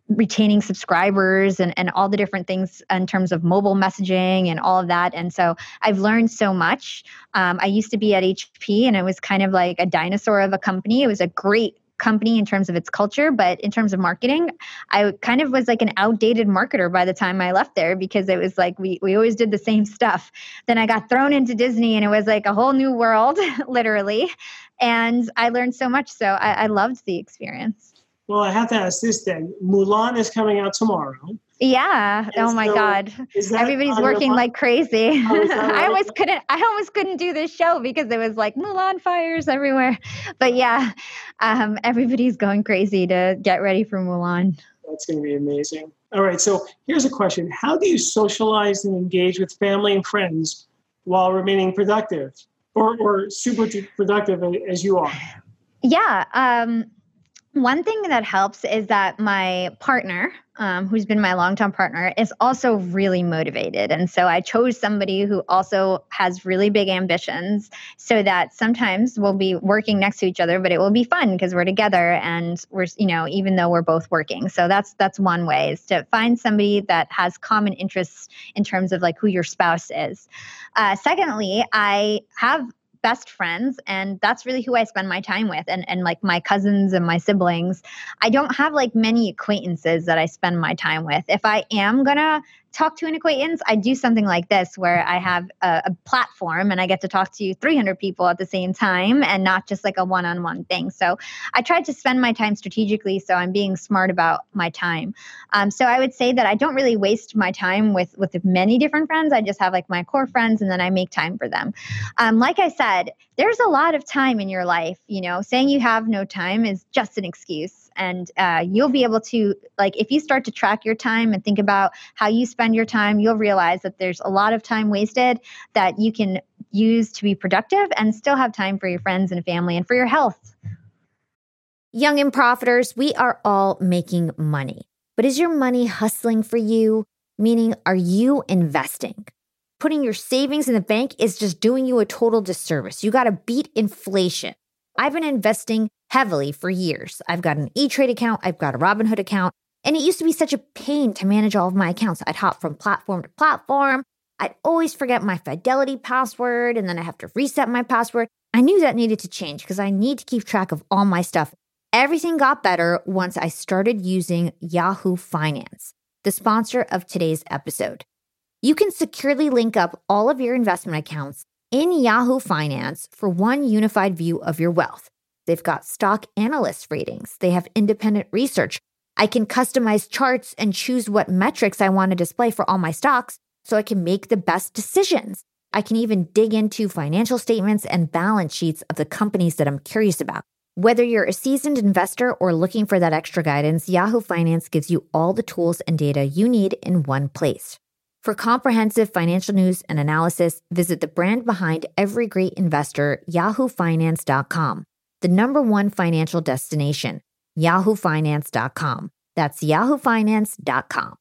retaining subscribers and, and all the different things in terms of mobile messaging and all of that. And so I've learned so much. Um, I used to be at HP and it was kind of like a dinosaur of a company. It was a great company in terms of its culture, but in terms of marketing, I kind of was like an outdated marketer by the time I left there because it was like we we always did the same stuff. Then I got thrown into Disney and it was like a whole new world, literally. And I learned so much. So I, I loved the experience. Well, I have to ask this then. Mulan is coming out tomorrow. Yeah. And oh my so God. Everybody's working like crazy. Oh, I almost couldn't I almost couldn't do this show because it was like Mulan fires everywhere. But yeah, um, everybody's going crazy to get ready for Mulan. That's gonna be amazing. All right. So here's a question. How do you socialize and engage with family and friends while remaining productive? Or or super productive as you are? Yeah. Um, one thing that helps is that my partner, um, who's been my long-term partner, is also really motivated, and so I chose somebody who also has really big ambitions, so that sometimes we'll be working next to each other, but it will be fun because we're together and we're, you know, even though we're both working. So that's that's one way is to find somebody that has common interests in terms of like who your spouse is. Uh, secondly, I have best friends and that's really who I spend my time with and and like my cousins and my siblings. I don't have like many acquaintances that I spend my time with. If I am going to talk to an acquaintance, I do something like this where I have a, a, platform and I get to talk to 300 people at the same time and not just like a one on one thing. So I tried to spend my time strategically. So I'm being smart about my time. Um, so I would say that I don't really waste my time with, with many different friends. I just have like my core friends and then I make time for them. Um, like I said, there's a lot of time in your life. You know, saying you have no time is just an excuse and uh, you'll be able to like if you start to track your time and think about how you spend your time you'll realize that there's a lot of time wasted that you can use to be productive and still have time for your friends and family and for your health. Young and profiters we are all making money. But is your money hustling for you? Meaning are you investing? Putting your savings in the bank is just doing you a total disservice. You got to beat inflation. I've been investing heavily for years. I've got an E Trade account, I've got a Robinhood account, and it used to be such a pain to manage all of my accounts. I'd hop from platform to platform. I'd always forget my Fidelity password, and then I have to reset my password. I knew that needed to change because I need to keep track of all my stuff. Everything got better once I started using Yahoo Finance, the sponsor of today's episode. You can securely link up all of your investment accounts in Yahoo Finance for one unified view of your wealth. They've got stock analyst ratings, they have independent research. I can customize charts and choose what metrics I want to display for all my stocks so I can make the best decisions. I can even dig into financial statements and balance sheets of the companies that I'm curious about. Whether you're a seasoned investor or looking for that extra guidance, Yahoo Finance gives you all the tools and data you need in one place. For comprehensive financial news and analysis, visit the brand behind every great investor, yahoofinance.com, the number one financial destination, yahoofinance.com. That's yahoofinance.com.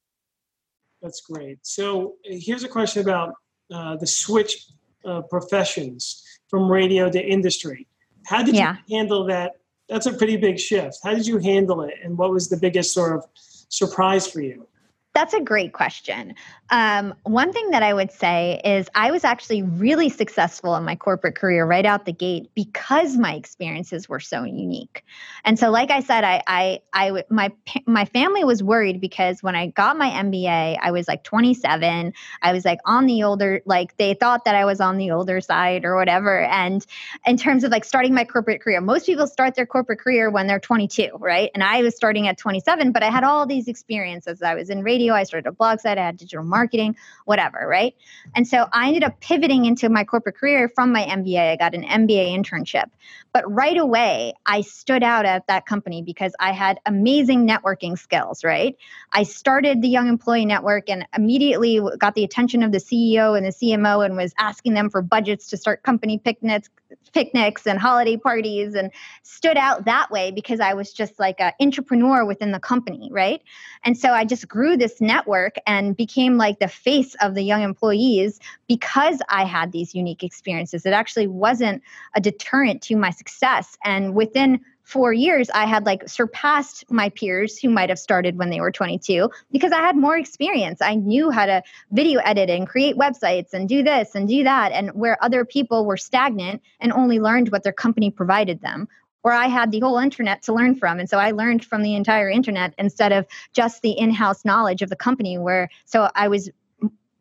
That's great. So here's a question about uh, the switch of professions from radio to industry. How did yeah. you handle that? That's a pretty big shift. How did you handle it? And what was the biggest sort of surprise for you? That's a great question. Um, one thing that I would say is I was actually really successful in my corporate career right out the gate because my experiences were so unique. And so, like I said, I, I, I, my, my family was worried because when I got my MBA, I was like 27. I was like on the older, like they thought that I was on the older side or whatever. And in terms of like starting my corporate career, most people start their corporate career when they're 22, right? And I was starting at 27, but I had all these experiences. I was in radio radio. I started a blog site. I had digital marketing, whatever, right? And so I ended up pivoting into my corporate career from my MBA. I got an MBA internship. But right away, I stood out at that company because I had amazing networking skills, right? I started the Young Employee Network and immediately got the attention of the CEO and the CMO and was asking them for budgets to start company picnics picnics and holiday parties and stood out that way because I was just like an entrepreneur within the company, right? And so I just grew this network and became like the face of the young employees because I had these unique experiences. It actually wasn't a deterrent to my success. And within four years, I had like surpassed my peers who might have started when they were 22 because I had more experience. I knew how to video edit and create websites and do this and do that. And where other people were stagnant and only learned what their company provided them, where I had the whole internet to learn from. And so I learned from the entire internet instead of just the in house knowledge of the company, where so I was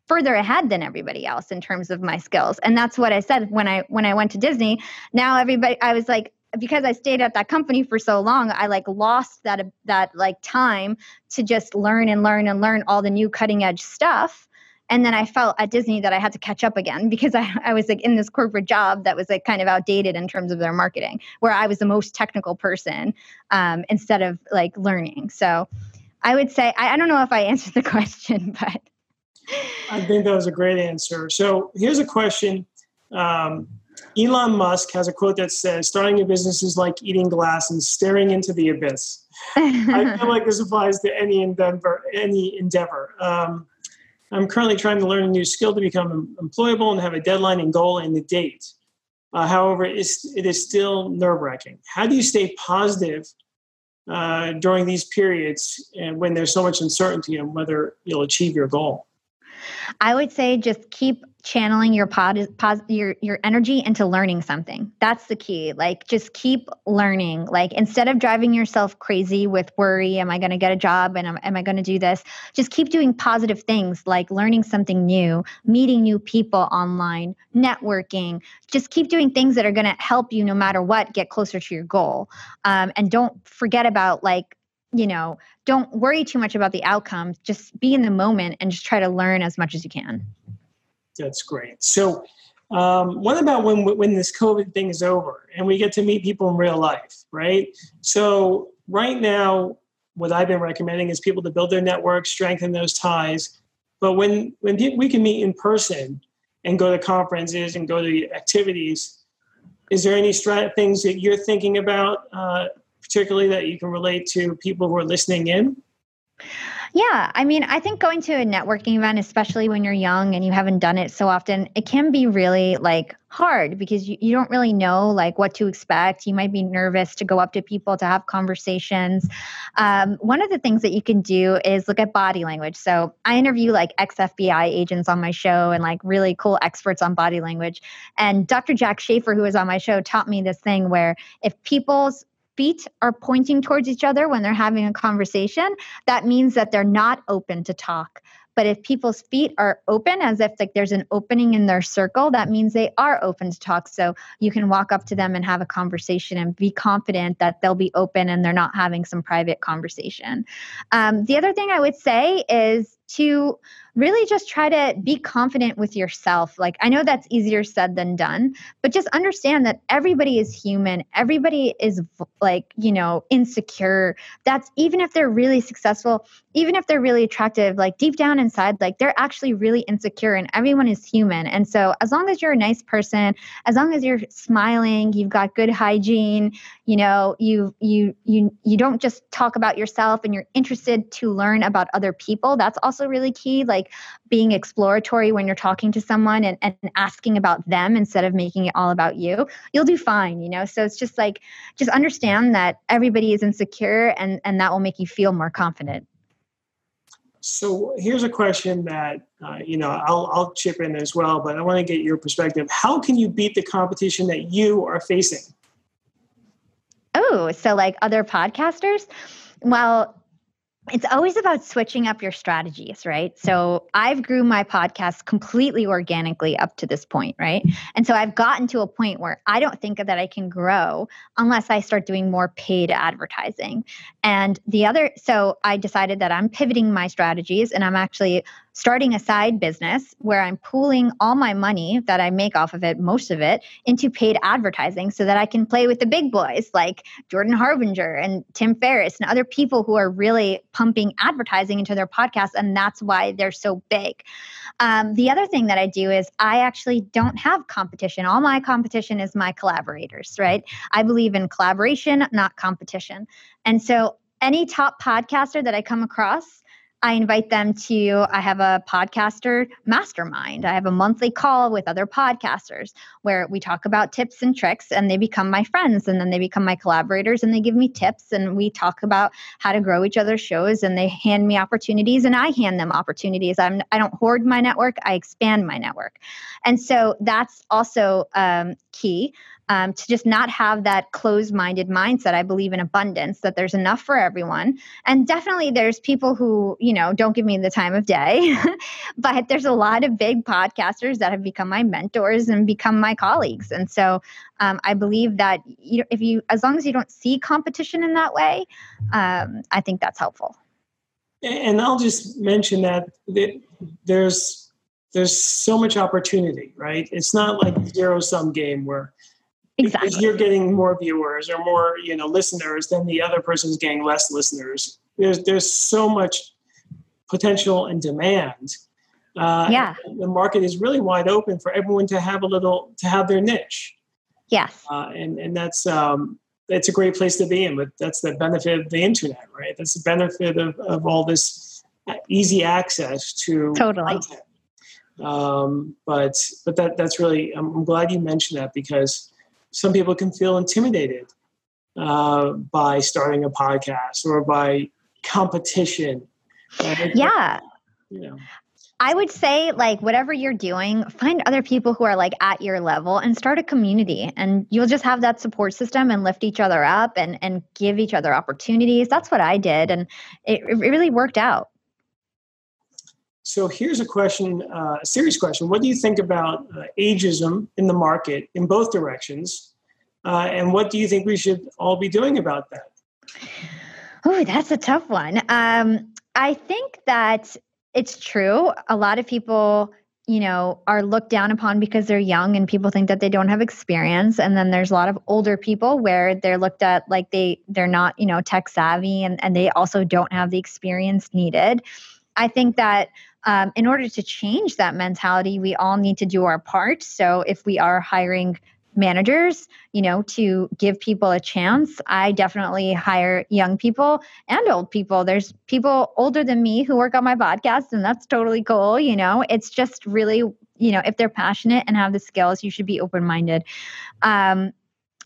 further ahead than everybody else in terms of my skills and that's what i said when i when i went to disney now everybody i was like because I stayed at that company for so long, I like lost that that like time to just learn and learn and learn all the new cutting edge stuff. And then I felt at Disney that I had to catch up again because I, I was like in this corporate job that was like kind of outdated in terms of their marketing, where I was the most technical person um, instead of like learning. So I would say I, I don't know if I answered the question, but I think that was a great answer. So here's a question. Um, Elon Musk has a quote that says, starting a business is like eating glass and staring into the abyss. I feel like this applies to any endeavor. Any endeavor. Um, I'm currently trying to learn a new skill to become employable and have a deadline and goal and a date. Uh, however, it's, it is still nerve wracking. How do you stay positive uh, during these periods and when there's so much uncertainty on whether you'll achieve your goal? I would say just keep channeling your pod, pos, your your energy into learning something. That's the key. Like just keep learning. Like instead of driving yourself crazy with worry, am I going to get a job and am, am I going to do this? Just keep doing positive things like learning something new, meeting new people online, networking. Just keep doing things that are going to help you no matter what get closer to your goal. Um, and don't forget about like you know, don't worry too much about the outcome. Just be in the moment and just try to learn as much as you can. That's great. So, um, what about when when this COVID thing is over and we get to meet people in real life, right? So, right now, what I've been recommending is people to build their network, strengthen those ties. But when when we can meet in person and go to conferences and go to activities, is there any strat- things that you're thinking about uh, particularly that you can relate to people who are listening in? Yeah, I mean, I think going to a networking event, especially when you're young and you haven't done it so often, it can be really like hard because you, you don't really know like what to expect. You might be nervous to go up to people to have conversations. Um, one of the things that you can do is look at body language. So I interview like ex FBI agents on my show and like really cool experts on body language. And Dr. Jack Schafer, who was on my show, taught me this thing where if people's feet are pointing towards each other when they're having a conversation, that means that they're not open to talk. But if people's feet are open, as if like there's an opening in their circle, that means they are open to talk. So you can walk up to them and have a conversation and be confident that they'll be open and they're not having some private conversation. Um, the other thing I would say is to really just try to be confident with yourself. Like, I know that's easier said than done, but just understand that everybody is human. Everybody is like, you know, insecure. That's even if they're really successful, even if they're really attractive, like deep down inside, like they're actually really insecure and everyone is human. And so, as long as you're a nice person, as long as you're smiling, you've got good hygiene, you know, you, you, you, you don't just talk about yourself and you're interested to learn about other people. That's also really key. Like, like being exploratory when you're talking to someone and, and asking about them instead of making it all about you, you'll do fine, you know? So it's just like, just understand that everybody is insecure and, and that will make you feel more confident. So here's a question that uh, you know I'll, I'll chip in as well, but I want to get your perspective. How can you beat the competition that you are facing? Oh, so like other podcasters? Well, it's always about switching up your strategies, right? So I've grew my podcast completely organically up to this point, right? And so I've gotten to a point where I don't think that I can grow unless I start doing more paid advertising. And the other, so I decided that I'm pivoting my strategies and I'm actually starting a side business where I'm pooling all my money that I make off of it, most of it, into paid advertising so that I can play with the big boys like Jordan Harbinger and Tim Ferriss and other people who are really pumping advertising into their podcasts. And that's why they're so big. Um, the other thing that I do is I actually don't have competition. All my competition is my collaborators, right? I believe in collaboration, not competition. And so any top podcaster that I come across, I invite them to, I have a podcaster mastermind. I have a monthly call with other podcasters where we talk about tips and tricks and they become my friends and then they become my collaborators and they give me tips and we talk about how to grow each other's shows and they hand me opportunities and I hand them opportunities. I'm, I don't hoard my network, I expand my network. And so that's also um, key um, to just not have that closed minded mindset. I believe in abundance, that there's enough for everyone. And definitely there's people who, you know, don't give me the time of day, but there's a lot of big podcasters that have become my mentors and become my colleagues. And so um, I believe that you if you, as long as you don't see competition in that way, um, I think that's helpful. And I'll just mention that there's there's so much opportunity, right? It's not like zero sum game where Exactly. Because you're getting more viewers or more, you know, listeners than the other person's getting less listeners. There's there's so much potential and demand. Uh, yeah. The market is really wide open for everyone to have a little to have their niche. Yes. Uh, and and that's um, it's a great place to be in. But that's the benefit of the internet, right? That's the benefit of, of all this easy access to totally. Content. Um, but but that that's really I'm glad you mentioned that because some people can feel intimidated uh, by starting a podcast or by competition. Right? Yeah. You know. I would say, like, whatever you're doing, find other people who are like at your level and start a community. And you'll just have that support system and lift each other up and, and give each other opportunities. That's what I did. And it, it really worked out. So here's a question, uh, a serious question. What do you think about uh, ageism in the market in both directions? Uh, and what do you think we should all be doing about that? Oh, that's a tough one. Um, I think that it's true. A lot of people, you know, are looked down upon because they're young and people think that they don't have experience. And then there's a lot of older people where they're looked at like they they're not, you know, tech savvy and, and they also don't have the experience needed. I think that um, in order to change that mentality, we all need to do our part. So if we are hiring managers, you know, to give people a chance, I definitely hire young people and old people. There's people older than me who work on my podcast, and that's totally cool. You know, it's just really, you know, if they're passionate and have the skills, you should be open minded. Um,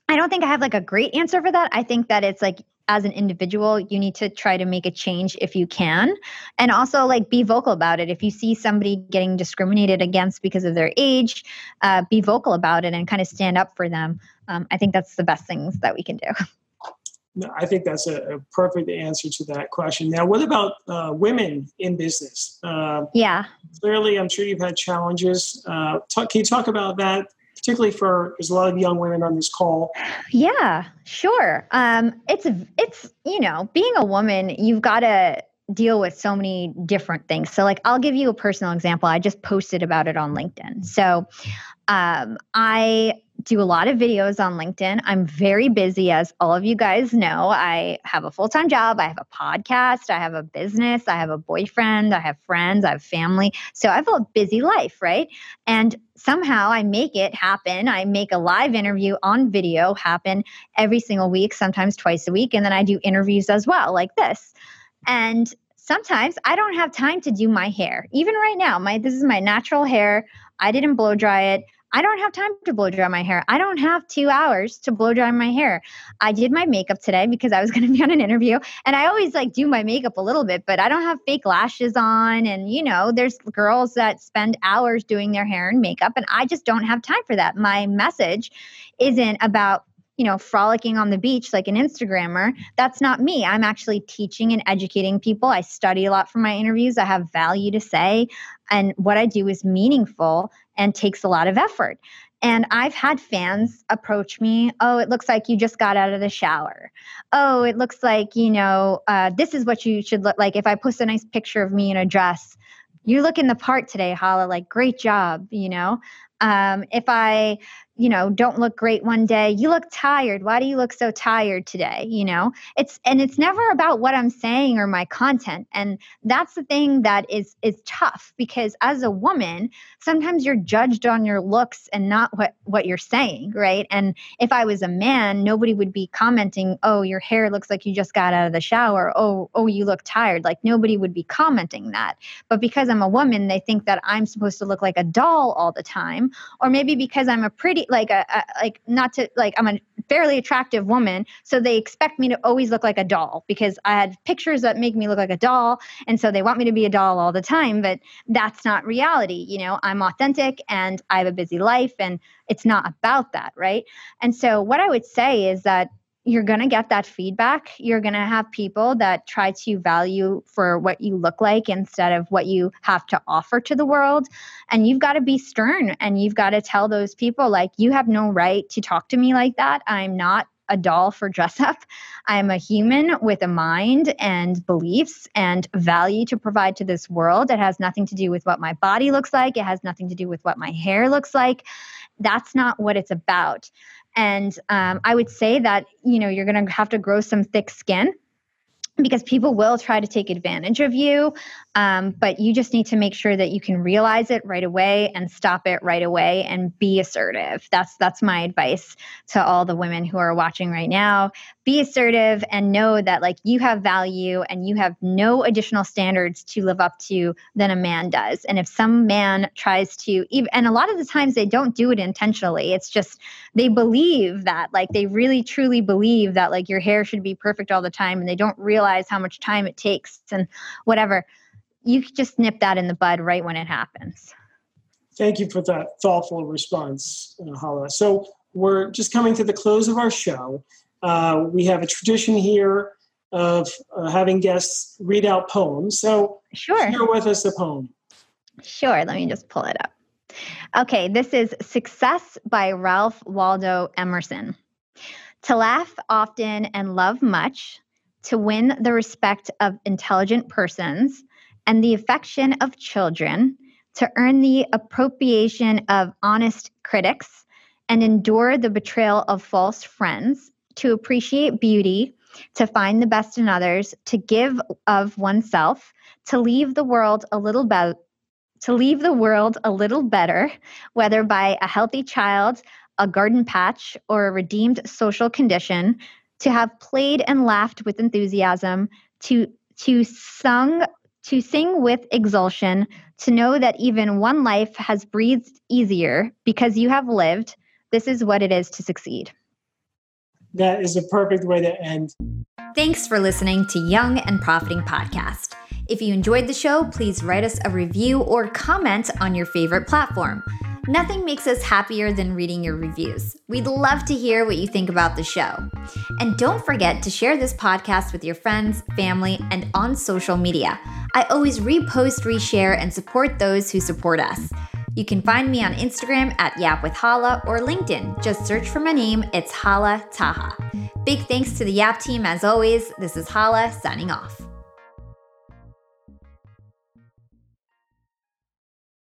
I don't think I have like a great answer for that. I think that it's like as an individual, you need to try to make a change if you can. And also, like, be vocal about it. If you see somebody getting discriminated against because of their age, uh, be vocal about it and kind of stand up for them. Um, I think that's the best things that we can do. No, I think that's a, a, perfect answer to that question. Now, what about uh, women in business? Uh, yeah. Clearly, I'm sure you've had challenges. Uh, talk, can you talk about that particularly for there's a lot of young women on this call. Yeah, sure. Um, it's it's you know being a woman, you've got to deal with so many different things. So, like, I'll give you a personal example. I just posted about it on LinkedIn. So, um, I do a lot of videos on LinkedIn. I'm very busy, as all of you guys know. I have a full time job, I have a podcast, I have a business, I have a boyfriend, I have friends, I have family. So I have a busy life, right? And somehow I make it happen. I make a live interview on video happen every single week, sometimes twice a week. And then I do interviews as well, like this. And sometimes I don't have time to do my hair. Even right now, my this is my natural hair. I didn't blow dry it. I don't have time to blow dry my hair. I don't have two hours to blow dry my hair. I did my makeup today because I was going to be on an interview. And I always like do my makeup a little bit, but I don't have fake lashes on. And, you know, there's girls that spend hours doing their hair and makeup. And I just don't have time for that. My message isn't about you know, frolicking on the beach like an Instagrammer. That's not me. I'm actually teaching and educating people. I study a lot for my interviews. I have value to say. And what I do is meaningful and takes a lot of effort. And I've had fans approach me, oh, it looks like you just got out of the shower. Oh, it looks like, you know, uh, this is what you should look like. If I post a nice picture of me in a dress, you look in the part today, Hala, like, great job, you know? Um, if I you know don't look great one day. You look tired. Why do you look so tired today? You know? It's and it's never about what i'm saying or my content. And that's the thing that is is tough because as a woman sometimes you're judged on your looks and not what what you're saying right? And if i was a man nobody would be commenting oh your hair looks like you just got out of the shower. Oh oh you look tired. Like nobody would be commenting that. But because i'm a woman they think that i'm supposed to look like a doll all the time or maybe because i'm a pretty like a, a, like not to like I'm a fairly attractive woman, so they expect me to always look like a doll because I had pictures that make me look like a doll, and so they want me to be a doll all the time. But that's not reality. You know, I'm authentic and I have a busy life, and it's not about that, right? And so what I would say is that you're going to get that feedback. You're going to have people that try to value for what you look like instead of what you have to offer to the world. And you've got to be stern and you've got to tell those people, like, you have no right to talk to me like that. I'm not a doll for dress up. I'm a human with a mind and beliefs and value to provide to this world. It has nothing to do with what my body looks like, it has nothing to do with what my hair looks like. That's not what it's about. And um, I would say that, you know, you're going to have to grow some thick skin because people will try to take advantage of you. Um, but you just need to make sure that you can realize it right away and stop it right away and be assertive. That's that's my advice to all the women who are watching right now. Be assertive and know that like you have value and you have no additional standards to live up to than a man does. And if some man tries to even and a lot of the times they don't do it intentionally. It's just they believe that like they really truly believe that like your hair should be perfect all the time and they don't realize how much time it takes and whatever you just nip that in the bud right when it happens. Thank you for that thoughtful response, uh, Hala. So we're just coming to the close of our show. Uh, we have a tradition here of uh, having guests read out poems. So sure. share with us a poem. Sure. Let me just pull it up. Okay, this is Success by Ralph Waldo Emerson. To laugh often and love much, to win the respect of intelligent persons, and the affection of children, to earn the appropriation of honest critics, and endure the betrayal of false friends, to appreciate beauty, to find the best in others, to give of oneself, to leave the world a little better. To leave the world a little better, whether by a healthy child, a garden patch, or a redeemed social condition, to have played and laughed with enthusiasm, to to sung to sing with exultation, to know that even one life has breathed easier because you have lived. This is what it is to succeed. That is a perfect way to end. Thanks for listening to Young and Profiting Podcast. If you enjoyed the show, please write us a review or comment on your favorite platform. Nothing makes us happier than reading your reviews. We'd love to hear what you think about the show. And don't forget to share this podcast with your friends, family, and on social media. I always repost, reshare, and support those who support us. You can find me on Instagram at Yap with Hala or LinkedIn. Just search for my name, it's Hala Taha. Big thanks to the Yap team as always. This is Hala signing off.